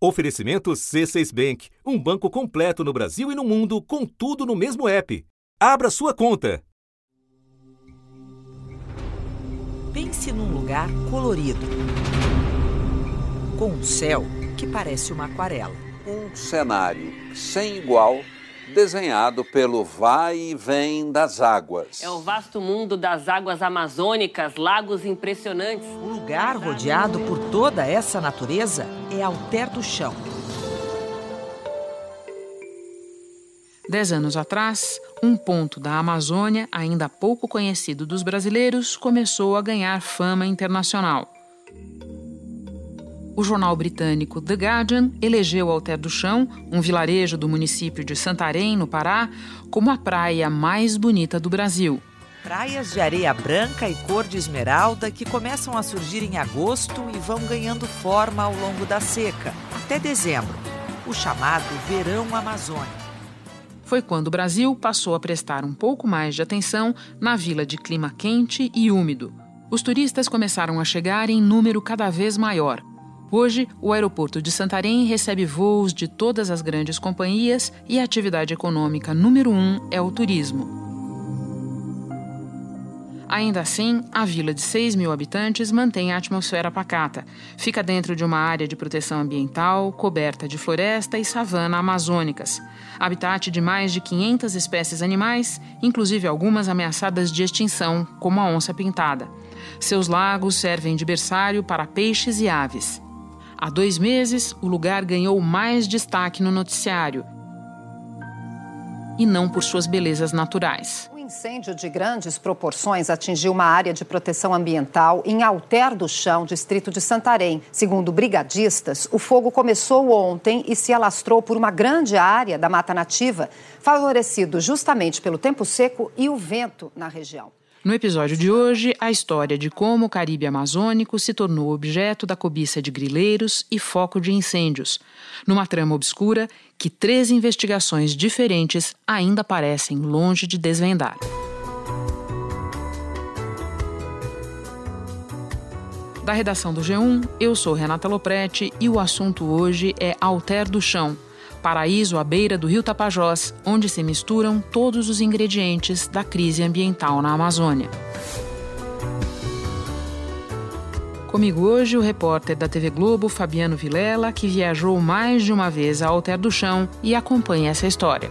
Oferecimento C6 Bank, um banco completo no Brasil e no mundo, com tudo no mesmo app. Abra sua conta. Pense num lugar colorido, com um céu que parece uma aquarela. Um cenário sem igual desenhado pelo vai e vem das águas. É o vasto mundo das águas amazônicas, lagos impressionantes. O lugar rodeado por toda essa natureza é Alter do Chão. Dez anos atrás, um ponto da Amazônia, ainda pouco conhecido dos brasileiros, começou a ganhar fama internacional o jornal britânico The Guardian elegeu Alter do Chão, um vilarejo do município de Santarém, no Pará, como a praia mais bonita do Brasil. Praias de areia branca e cor de esmeralda que começam a surgir em agosto e vão ganhando forma ao longo da seca, até dezembro, o chamado Verão Amazônico. Foi quando o Brasil passou a prestar um pouco mais de atenção na vila de clima quente e úmido. Os turistas começaram a chegar em número cada vez maior, Hoje, o aeroporto de Santarém recebe voos de todas as grandes companhias e a atividade econômica número um é o turismo. Ainda assim, a vila de 6 mil habitantes mantém a atmosfera pacata. Fica dentro de uma área de proteção ambiental coberta de floresta e savana amazônicas. Habitat de mais de 500 espécies animais, inclusive algumas ameaçadas de extinção, como a onça pintada. Seus lagos servem de berçário para peixes e aves. Há dois meses, o lugar ganhou mais destaque no noticiário. E não por suas belezas naturais. Um incêndio de grandes proporções atingiu uma área de proteção ambiental em Alter do Chão, distrito de Santarém. Segundo brigadistas, o fogo começou ontem e se alastrou por uma grande área da mata nativa, favorecido justamente pelo tempo seco e o vento na região. No episódio de hoje, a história de como o Caribe amazônico se tornou objeto da cobiça de grileiros e foco de incêndios, numa trama obscura que três investigações diferentes ainda parecem longe de desvendar. Da redação do G1, eu sou Renata Loprete e o assunto hoje é Alter do Chão paraíso à beira do rio Tapajós, onde se misturam todos os ingredientes da crise ambiental na Amazônia. Comigo hoje o repórter da TV Globo, Fabiano Vilela, que viajou mais de uma vez a Alter do Chão e acompanha essa história.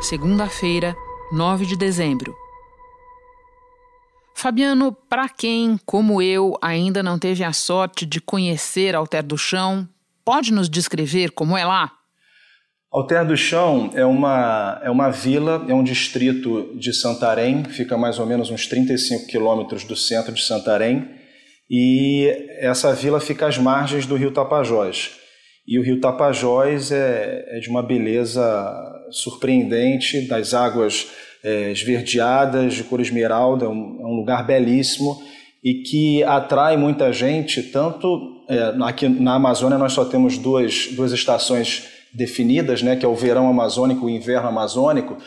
Segunda-feira, 9 de dezembro. Fabiano, para quem, como eu, ainda não teve a sorte de conhecer Alter do Chão, pode nos descrever como é lá? Alter do Chão é uma, é uma vila, é um distrito de Santarém, fica mais ou menos uns 35 quilômetros do centro de Santarém, e essa vila fica às margens do rio Tapajós. E o rio Tapajós é, é de uma beleza surpreendente, das águas é, esverdeadas, de cor esmeralda, é um, é um, lugar belíssimo e que atrai muita gente, tanto é, aqui na Amazônia nós só temos duas, duas estações definidas, né, que é o verão amazônico e o inverno amazônico,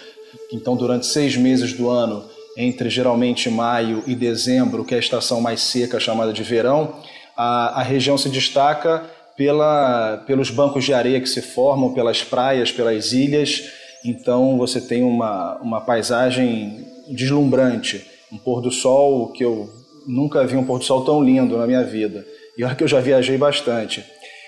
então durante seis meses do ano, entre geralmente maio e dezembro, que é a estação mais seca chamada de verão, a, a região se destaca pela, pelos bancos de areia que se formam, pelas praias, pelas ilhas, então você tem uma, uma paisagem deslumbrante, um pôr do sol que eu nunca vi um pôr do sol tão lindo na minha vida. E olha que eu já viajei bastante.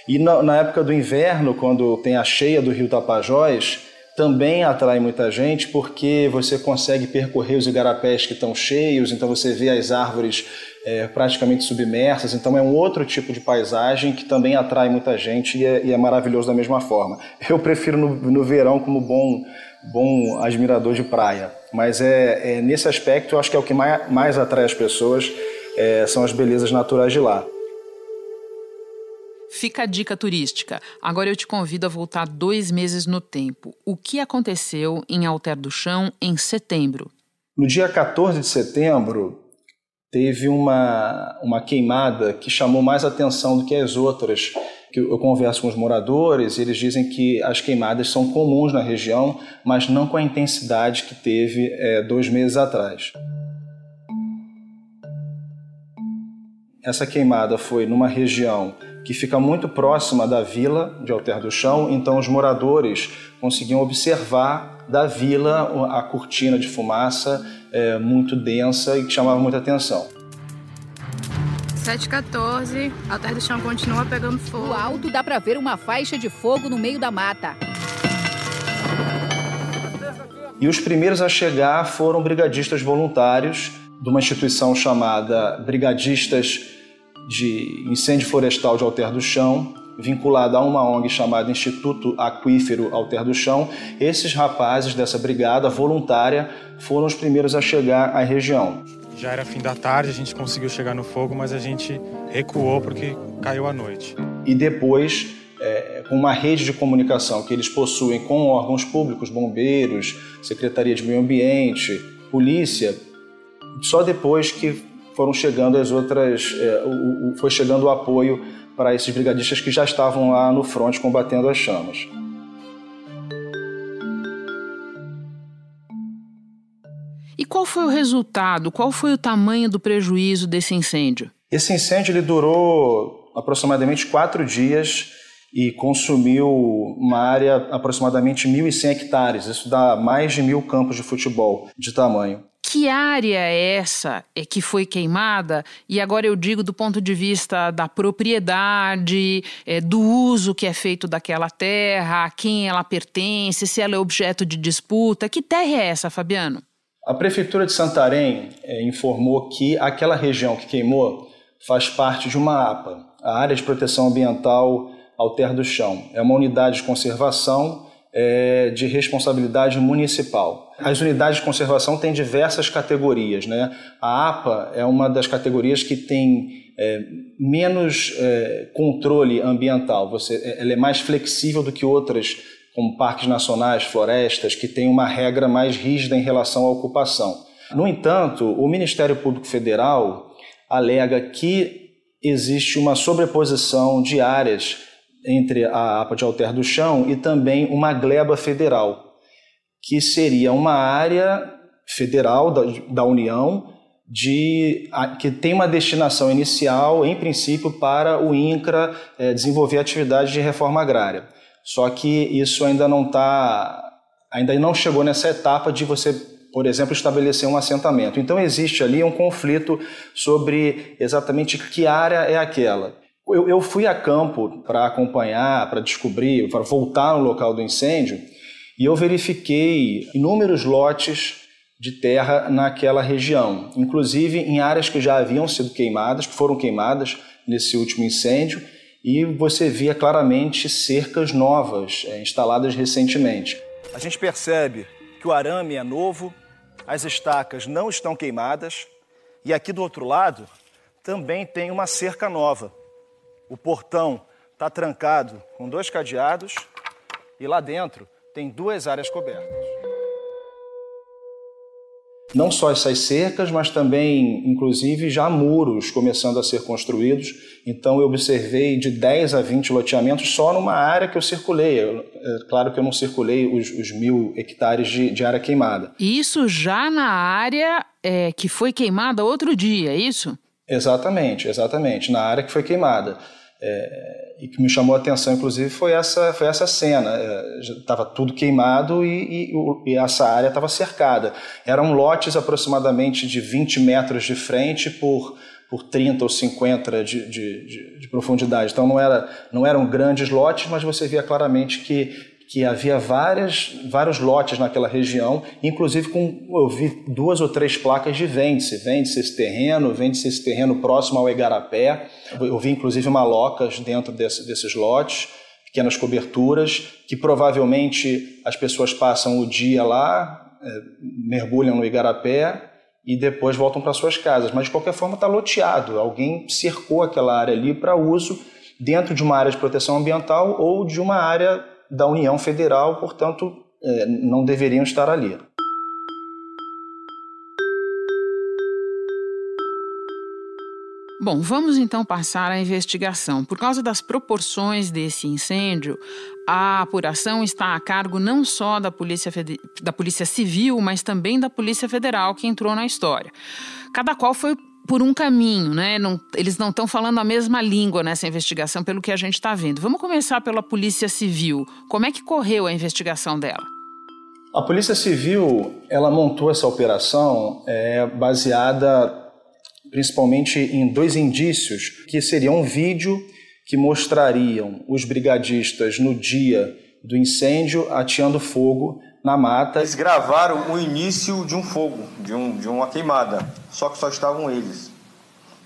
E na, na época do inverno, quando tem a cheia do rio Tapajós, também atrai muita gente porque você consegue percorrer os igarapés que estão cheios, então você vê as árvores é, praticamente submersas, então é um outro tipo de paisagem que também atrai muita gente e é, e é maravilhoso da mesma forma. Eu prefiro no, no, verão como bom, bom admirador de praia, mas é, é, nesse aspecto eu acho que é o que mais, mais atrai as pessoas, é, são as belezas naturais de lá. Fica a dica turística. Agora eu te convido a voltar dois meses no tempo. O que aconteceu em Alter do Chão em setembro? No dia 14 de setembro, teve uma, uma queimada que chamou mais atenção do que as outras. Que eu converso com os moradores e eles dizem que as queimadas são comuns na região, mas não com a intensidade que teve é, dois meses atrás. Essa queimada foi numa região que fica muito próxima da vila de Alter do Chão, então os moradores conseguiam observar da vila a cortina de fumaça é, muito densa e que chamava muita atenção. 714, Alter do Chão continua pegando fogo. No alto dá para ver uma faixa de fogo no meio da mata. E os primeiros a chegar foram brigadistas voluntários de uma instituição chamada Brigadistas de Incêndio Florestal de Alter do Chão, vinculada a uma ONG chamada Instituto Aquífero Alter do Chão. Esses rapazes dessa brigada voluntária foram os primeiros a chegar à região. Já era fim da tarde, a gente conseguiu chegar no fogo, mas a gente recuou porque caiu a noite. E depois, é, com uma rede de comunicação que eles possuem com órgãos públicos, bombeiros, Secretaria de Meio Ambiente, polícia, só depois que foram chegando as outras, é, o, o, foi chegando o apoio para esses brigadistas que já estavam lá no fronte combatendo as chamas. E qual foi o resultado? Qual foi o tamanho do prejuízo desse incêndio? Esse incêndio ele durou aproximadamente quatro dias e consumiu uma área aproximadamente 1.100 hectares. Isso dá mais de mil campos de futebol de tamanho. Que área é essa que foi queimada? E agora eu digo do ponto de vista da propriedade, é, do uso que é feito daquela terra, a quem ela pertence, se ela é objeto de disputa. Que terra é essa, Fabiano? A Prefeitura de Santarém é, informou que aquela região que queimou faz parte de uma APA, a Área de Proteção Ambiental Alter do Chão. É uma unidade de conservação é, de responsabilidade municipal. As unidades de conservação têm diversas categorias. Né? A APA é uma das categorias que tem é, menos é, controle ambiental. Você, é, ela é mais flexível do que outras, como parques nacionais, florestas, que têm uma regra mais rígida em relação à ocupação. No entanto, o Ministério Público Federal alega que existe uma sobreposição de áreas entre a APA de Alter do Chão e também uma gleba federal, que seria uma área federal da, da União de, a, que tem uma destinação inicial, em princípio, para o INCRA é, desenvolver atividades de reforma agrária. Só que isso ainda não está, ainda não chegou nessa etapa de você, por exemplo, estabelecer um assentamento. Então existe ali um conflito sobre exatamente que área é aquela. Eu, eu fui a campo para acompanhar, para descobrir, para voltar no local do incêndio e eu verifiquei inúmeros lotes de terra naquela região, inclusive em áreas que já haviam sido queimadas, que foram queimadas nesse último incêndio, e você via claramente cercas novas é, instaladas recentemente. A gente percebe que o arame é novo, as estacas não estão queimadas, e aqui do outro lado também tem uma cerca nova. O portão está trancado com dois cadeados e lá dentro tem duas áreas cobertas. Não só essas cercas, mas também, inclusive, já muros começando a ser construídos. Então, eu observei de 10 a 20 loteamentos só numa área que eu circulei. é claro que eu não circulei os, os mil hectares de, de, área queimada. Isso já na área é, que foi queimada outro dia, é isso? Exatamente, exatamente. Na área que foi queimada. É, e que me chamou a atenção, inclusive, foi essa, foi essa cena. Estava é, tudo queimado e, e, e essa área estava cercada. Eram lotes aproximadamente de 20 metros de frente por, por 30 ou 50 de, de, de, de profundidade. Então não, era, não eram grandes lotes, mas você via claramente que que havia várias, vários lotes naquela região, inclusive com eu vi duas ou três placas de vende-se, vende-se esse terreno, vende-se esse terreno próximo ao Igarapé. Eu vi inclusive malocas dentro desse, desses lotes, pequenas coberturas, que provavelmente as pessoas passam o dia lá, é, mergulham no Igarapé e depois voltam para suas casas. Mas de qualquer forma está loteado, alguém cercou aquela área ali para uso dentro de uma área de proteção ambiental ou de uma área da União Federal, portanto, é, não deveriam estar ali. Bom, vamos então passar à investigação. Por causa das proporções desse incêndio, a apuração está a cargo não só da Polícia, da Polícia Civil, mas também da Polícia Federal, que entrou na história. Cada qual foi por um caminho, né? Não, eles não estão falando a mesma língua nessa investigação, pelo que a gente está vendo. Vamos começar pela Polícia Civil. Como é que correu a investigação dela? A Polícia Civil ela montou essa operação é, baseada principalmente em dois indícios, que seriam um vídeo que mostrariam os brigadistas no dia do incêndio ateando fogo na mata. Eles gravaram o início de um fogo, de, um, de uma queimada, só que só estavam eles.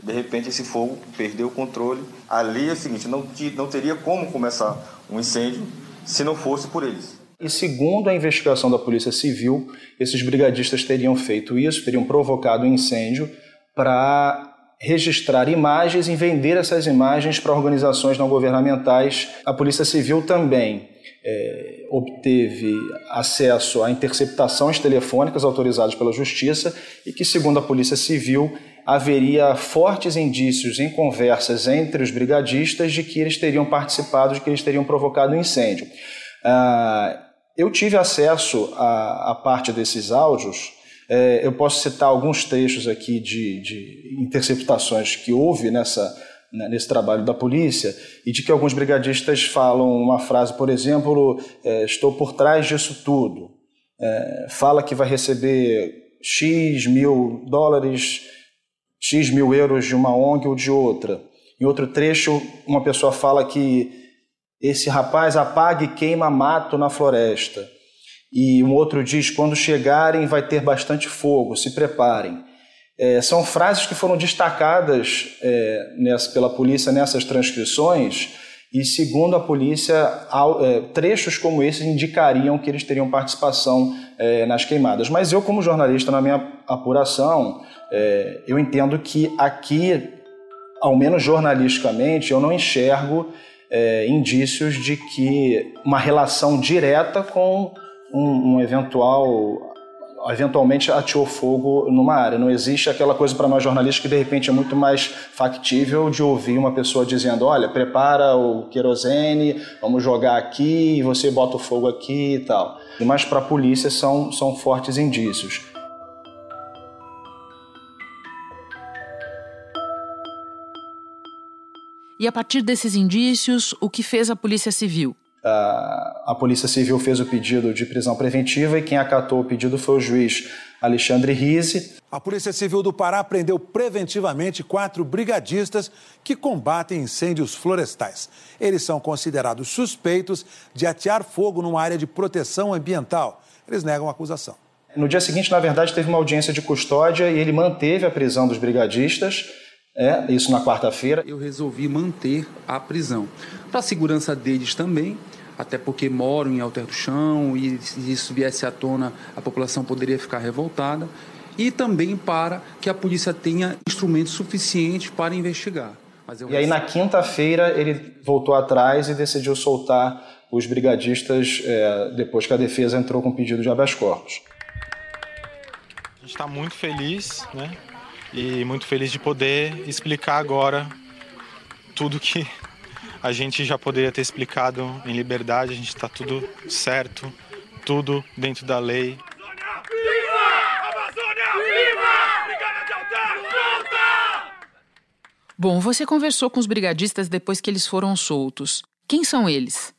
De repente esse fogo perdeu o controle. Ali é o seguinte, não, não teria como começar um incêndio se não fosse por eles. E segundo a investigação da Polícia Civil, esses brigadistas teriam feito isso, teriam provocado um incêndio para registrar imagens e vender essas imagens para organizações não governamentais. A Polícia Civil também é, obteve acesso a interceptações telefônicas autorizadas pela Justiça e que, segundo a Polícia Civil, haveria fortes indícios em conversas entre os brigadistas de que eles teriam participado, de que eles teriam provocado um incêndio. Ah, eu tive acesso a, a parte desses áudios. É, eu posso citar alguns trechos aqui de, de interceptações que houve nessa né, nesse trabalho da polícia e de que alguns brigadistas falam uma frase, por exemplo, é, estou por trás disso tudo. É, fala que vai receber X mil dólares, X mil euros de uma ONG ou de outra. Em outro trecho, uma pessoa fala que esse rapaz apaga e queima mato na floresta. E um outro diz: quando chegarem, vai ter bastante fogo, se preparem. É, são frases que foram destacadas é, nessa, pela polícia nessas transcrições, e segundo a polícia, é, trechos como esses indicariam que eles teriam participação é, nas queimadas. Mas eu, como jornalista, na minha apuração, é, eu entendo que aqui, ao menos jornalisticamente, eu não enxergo é, indícios de que uma relação direta com um, um eventual eventualmente ateou fogo numa área. Não existe aquela coisa para nós jornalistas que de repente é muito mais factível de ouvir uma pessoa dizendo: olha, prepara o querosene, vamos jogar aqui, você bota o fogo aqui e tal. Mas para a polícia são, são fortes indícios. E a partir desses indícios, o que fez a Polícia Civil? A Polícia Civil fez o pedido de prisão preventiva e quem acatou o pedido foi o juiz Alexandre Rise. A Polícia Civil do Pará prendeu preventivamente quatro brigadistas que combatem incêndios florestais. Eles são considerados suspeitos de atear fogo numa área de proteção ambiental. Eles negam a acusação. No dia seguinte, na verdade, teve uma audiência de custódia e ele manteve a prisão dos brigadistas. É, isso na quarta-feira. Eu resolvi manter a prisão. Para a segurança deles também, até porque moram em Alter do Chão e se isso viesse à tona, a população poderia ficar revoltada, e também para que a polícia tenha instrumentos suficientes para investigar. e aí, na quinta-feira, ele voltou atrás e decidiu soltar os brigadistas é, depois que a defesa entrou com pedido de habeas corpus. A gente está muito feliz, né? E muito feliz de poder explicar agora tudo que a gente já poderia ter explicado em liberdade, a gente está tudo certo, tudo dentro da lei. Bom, você conversou com os brigadistas depois que eles foram soltos. Quem são eles?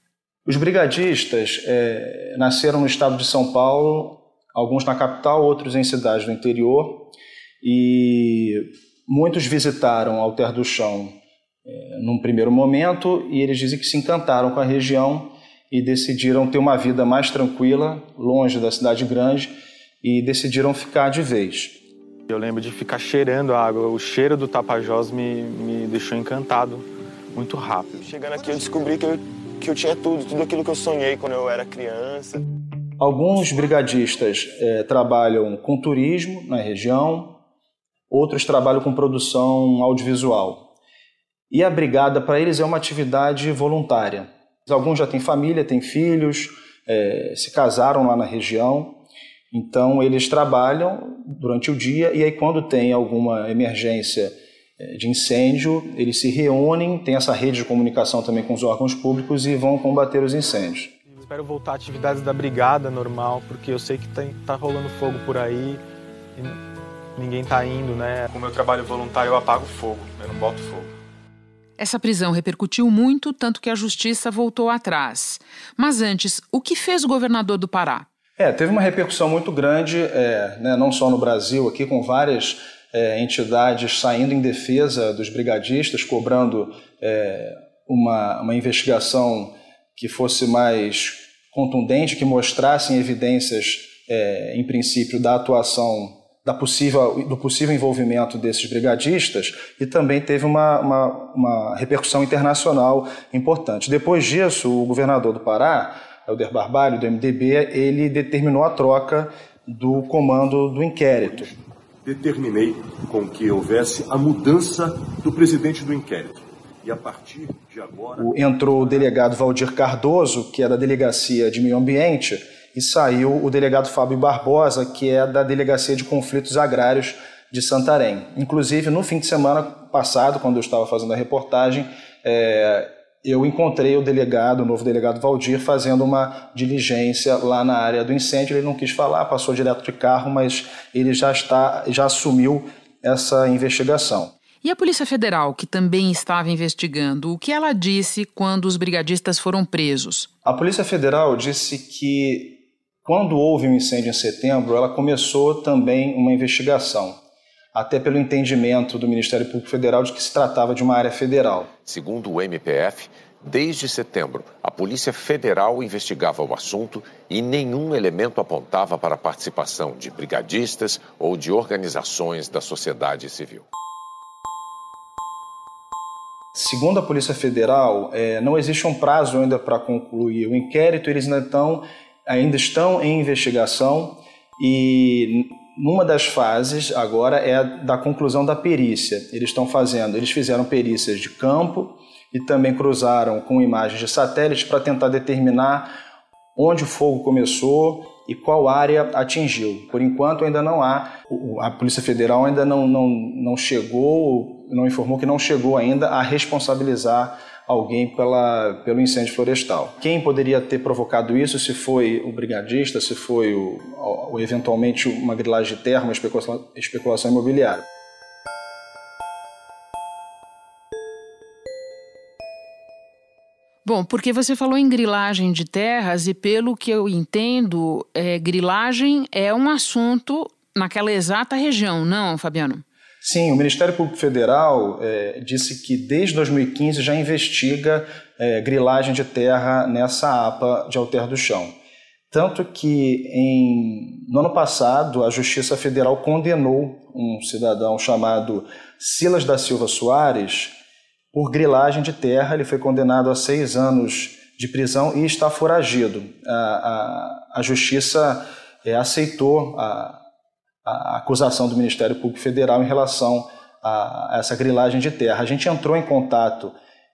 Os brigadistas é, nasceram no estado de São Paulo, alguns na capital, outros em cidades do interior, e muitos visitaram Alter do Chão é, num primeiro momento e eles dizem que se encantaram com a região e decidiram ter uma vida mais tranquila, longe da cidade grande e decidiram ficar de vez. Eu lembro de ficar cheirando a água, o cheiro do Tapajós me, me deixou encantado muito rápido. Chegando aqui eu descobri que eu, que eu tinha tudo, tudo aquilo que eu sonhei quando eu era criança. Alguns brigadistas é, trabalham com turismo na região, outros trabalham com produção audiovisual. E a brigada para eles é uma atividade voluntária. Alguns já têm família, têm filhos, é, se casaram lá na região, então eles trabalham durante o dia e aí quando tem alguma emergência é, de incêndio, eles se reúnem, tem essa rede de comunicação também com os órgãos públicos e vão combater os incêndios. espero voltar a atividades da brigada normal, porque eu sei que está tá rolando fogo por aí. ninguém está indo, né? Com o meu trabalho voluntário eu apago fogo, eu não boto fogo. Essa prisão repercutiu muito, tanto que a justiça voltou atrás. Mas antes, o que fez o governador do Pará? É, teve uma repercussão muito grande, é, né, não só no Brasil, aqui com várias é, entidades saindo em defesa dos brigadistas, cobrando é, uma, uma investigação que fosse mais contundente, que mostrassem evidências, é, em princípio, da atuação da possível, do possível envolvimento desses brigadistas e também teve uma, uma, uma, repercussão internacional importante. Depois disso, o governador do Pará, Helder Barbalho, do MDB, ele determinou a troca do comando do inquérito. Determinei com que houvesse a mudança do presidente do inquérito. E a partir de agora. Entrou o delegado Valdir Cardoso, que é da Delegacia de Meio Ambiente, e saiu o delegado Fábio Barbosa, que é da Delegacia de Conflitos Agrários de Santarém. Inclusive, no fim de semana passado, quando eu estava fazendo a reportagem, é, eu encontrei o delegado, o novo delegado Valdir, fazendo uma diligência lá na área do incêndio. Ele não quis falar, passou direto de carro, mas ele já está, já assumiu essa investigação. E a Polícia Federal, que também estava investigando, o que ela disse quando os brigadistas foram presos? A Polícia Federal disse que quando houve um incêndio em setembro, ela começou também uma investigação, até pelo entendimento do Ministério Público Federal de que se tratava de uma área federal. Segundo o MPF, desde setembro, a Polícia Federal investigava o assunto e nenhum elemento apontava para a participação de brigadistas ou de organizações da sociedade civil. Segundo a Polícia Federal, é, não existe um prazo ainda para concluir o inquérito, eles ainda estão ainda estão em investigação e numa das fases agora é da conclusão da perícia. Eles estão fazendo, eles fizeram perícias de campo e também cruzaram com imagens de satélite para tentar determinar onde o fogo começou e qual área atingiu. Por enquanto ainda não há, a Polícia Federal ainda não, não, não chegou, não informou que não chegou ainda a responsabilizar alguém pela, pelo incêndio florestal. Quem poderia ter provocado isso, se foi o brigadista, se foi o, eventualmente uma grilagem de terra, uma especulação, especulação imobiliária. Bom, porque você falou em grilagem de terras e pelo que eu entendo, é, grilagem é um assunto naquela exata região, não, Fabiano? Sim, o Ministério Público Federal é, disse que desde 2015 já investiga é, grilagem de terra nessa APA de Alter do Chão. Tanto que em, no ano passado a Justiça Federal condenou um cidadão chamado Silas da Silva Soares por grilagem de terra. Ele foi condenado a seis anos de prisão e está foragido. A, a, a Justiça é, aceitou a, a acusação do Ministério Público Federal em relação a essa grilagem de terra. A gente entrou em contato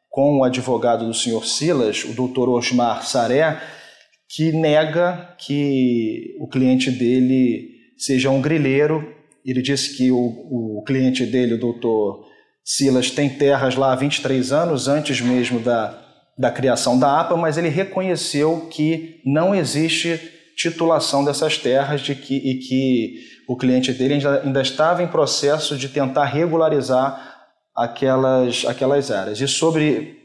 com o advogado do senhor Silas, o doutor Osmar Saré, que nega que o cliente dele seja um grileiro. Ele disse que o, o cliente dele, o doutor Silas, tem terras lá há 23 anos, antes mesmo da, da criação da APA, mas ele reconheceu que não existe titulação dessas terras de que, e que o cliente dele ainda, ainda estava em processo de tentar regularizar aquelas, aquelas áreas. E sobre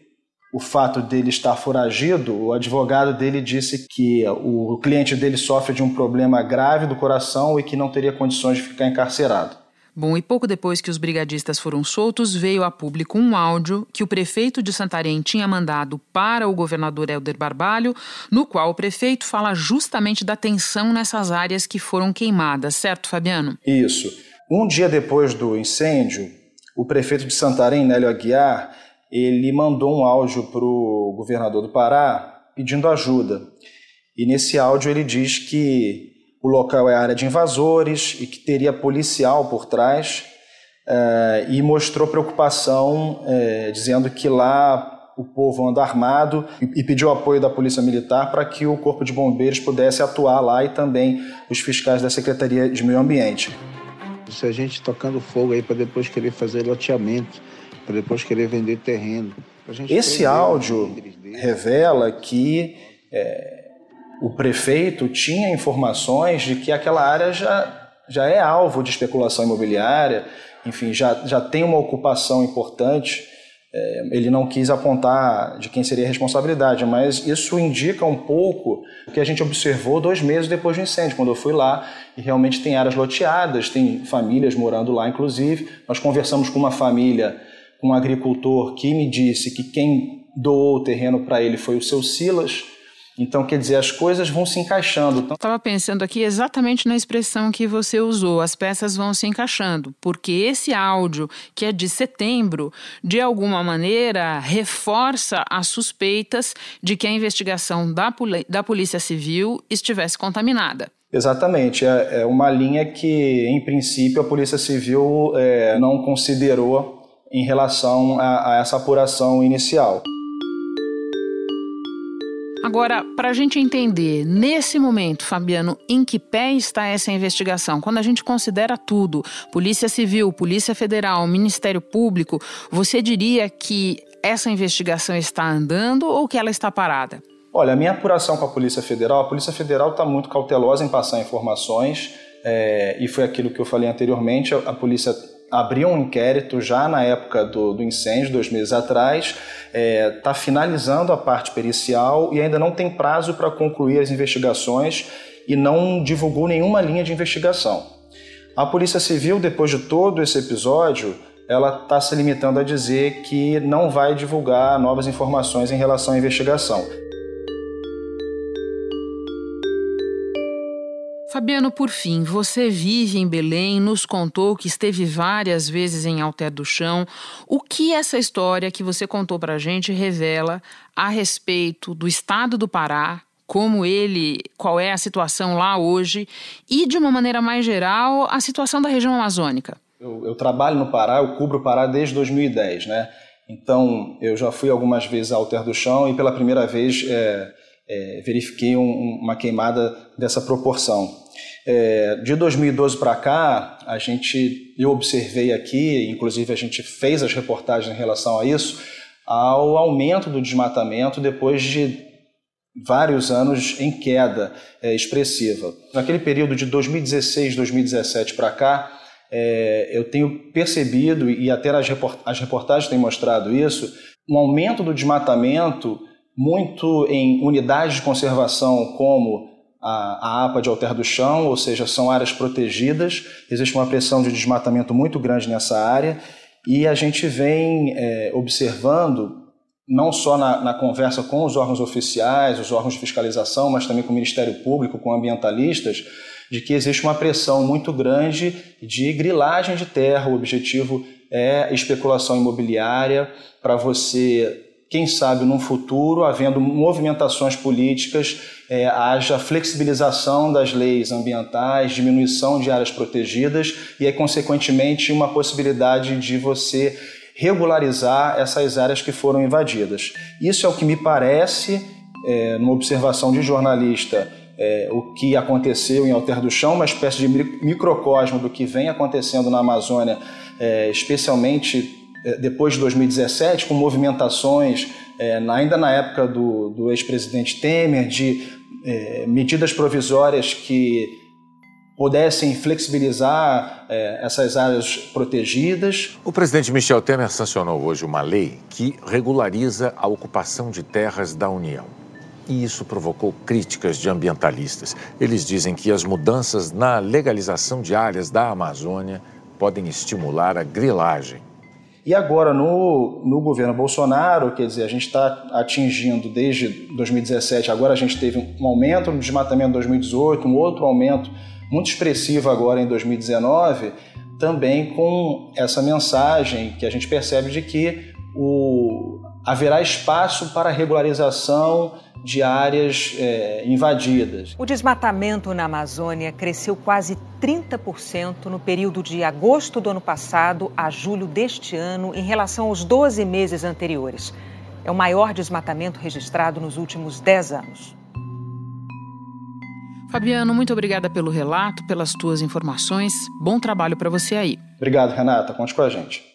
o fato dele estar foragido, o advogado dele disse que o cliente dele sofre de um problema grave do coração e que não teria condições de ficar encarcerado. Bom, e pouco depois que os brigadistas foram soltos, veio a público um áudio que o prefeito de Santarém tinha mandado para o governador Helder Barbalho, no qual o prefeito fala justamente da tensão nessas áreas que foram queimadas, certo, Fabiano? Isso. Um dia depois do incêndio, o prefeito de Santarém, Nélio Aguiar, ele mandou um áudio para o governador do Pará pedindo ajuda. E nesse áudio ele diz que o local é área de invasores e que teria policial por trás, eh, e mostrou preocupação, eh, dizendo que lá o povo anda armado e, pediu apoio da Polícia Militar para que o Corpo de Bombeiros pudesse atuar lá e também os fiscais da Secretaria de Meio Ambiente. Se a gente tocando fogo aí para depois querer fazer loteamento, para depois querer vender terreno. Esse áudio revela que é, o prefeito tinha informações de que aquela área já já é alvo de especulação imobiliária, enfim, já, já tem uma ocupação importante. É, ele não quis apontar de quem seria a responsabilidade, mas isso indica um pouco o que a gente observou dois meses depois do incêndio, quando eu fui lá e realmente tem áreas loteadas, tem famílias morando lá, inclusive. Nós conversamos com uma família, com um agricultor que me disse que quem doou o terreno para ele foi o seu Silas, então, quer dizer, as coisas vão se encaixando. Então... Estava pensando aqui exatamente na expressão que você usou, as peças vão se encaixando, porque esse áudio, que é de setembro, de alguma maneira reforça as suspeitas de que a investigação da, da Polícia Civil estivesse contaminada. Exatamente, é, é uma linha que, em princípio, a Polícia Civil é, não considerou em relação a, a essa apuração inicial. Agora, para a gente entender, nesse momento, Fabiano, em que pé está essa investigação? Quando a gente considera tudo, Polícia Civil, Polícia Federal, Ministério Público, você diria que essa investigação está andando ou que ela está parada? Olha, a minha apuração com a Polícia Federal, a Polícia Federal está muito cautelosa em passar informações, é, e foi aquilo que eu falei anteriormente, a, a polícia abriu um inquérito já na época do, do incêndio, dois meses atrás, está é, tá finalizando a parte pericial e ainda não tem prazo para concluir as investigações e não divulgou nenhuma linha de investigação. A Polícia Civil, depois de todo esse episódio, ela está se limitando a dizer que não vai divulgar novas informações em relação à investigação. Fabiano, por fim, você vive em Belém, nos contou que esteve várias vezes em Alter do Chão. O que essa história que você contou para a gente revela a respeito do estado do Pará, como ele, qual é a situação lá hoje e, de uma maneira mais geral, a situação da região amazônica? Eu, eu trabalho no Pará, eu cubro o Pará desde 2010, né? Então, eu já fui algumas vezes a Alter do Chão e pela primeira vez é, é, verifiquei um, uma queimada dessa proporção. É, de 2012 para cá, a gente, eu observei aqui, inclusive a gente fez as reportagens em relação a isso, ao aumento do desmatamento depois de vários anos em queda é, expressiva. Naquele período de 2016, 2017 para cá, é, eu tenho percebido, e até as, reportagens têm mostrado isso, um aumento do desmatamento muito em unidades de conservação como a, a APA de Alter do Chão, ou seja, são áreas protegidas, existe uma pressão de desmatamento muito grande nessa área e a gente vem é, observando, não só na, na, conversa com os órgãos oficiais, os órgãos de fiscalização, mas também com o Ministério Público, com ambientalistas, de que existe uma pressão muito grande de grilagem de terra. O objetivo é especulação imobiliária para você quem sabe num futuro, havendo movimentações políticas, é, haja flexibilização das leis ambientais, diminuição de áreas protegidas e, aí, consequentemente, uma possibilidade de você regularizar essas áreas que foram invadidas. Isso é o que me parece, é, numa observação de jornalista, é, o que aconteceu em Alter do Chão, uma espécie de microcosmo do que vem acontecendo na Amazônia, é, especialmente depois de 2017, com movimentações, é, ainda na época do, do ex-presidente Temer, de é, medidas provisórias que pudessem flexibilizar é, essas áreas protegidas. O presidente Michel Temer sancionou hoje uma lei que regulariza a ocupação de terras da União. E isso provocou críticas de ambientalistas. Eles dizem que as mudanças na legalização de áreas da Amazônia podem estimular a grilagem e agora, no, no governo Bolsonaro, quer dizer, a gente está atingindo desde 2017, agora a gente teve um aumento no desmatamento em 2018, um outro aumento muito expressivo agora em 2019, também com essa mensagem que a gente percebe de que o, haverá espaço para regularização de áreas é, invadidas. O desmatamento na Amazônia cresceu quase 30% no período de agosto do ano passado a julho deste ano, em relação aos 12 meses anteriores. É o maior desmatamento registrado nos últimos 10 anos. Fabiano, muito obrigada pelo relato, pelas tuas informações. Bom trabalho para você aí. Obrigado, Renata. Conte com a gente.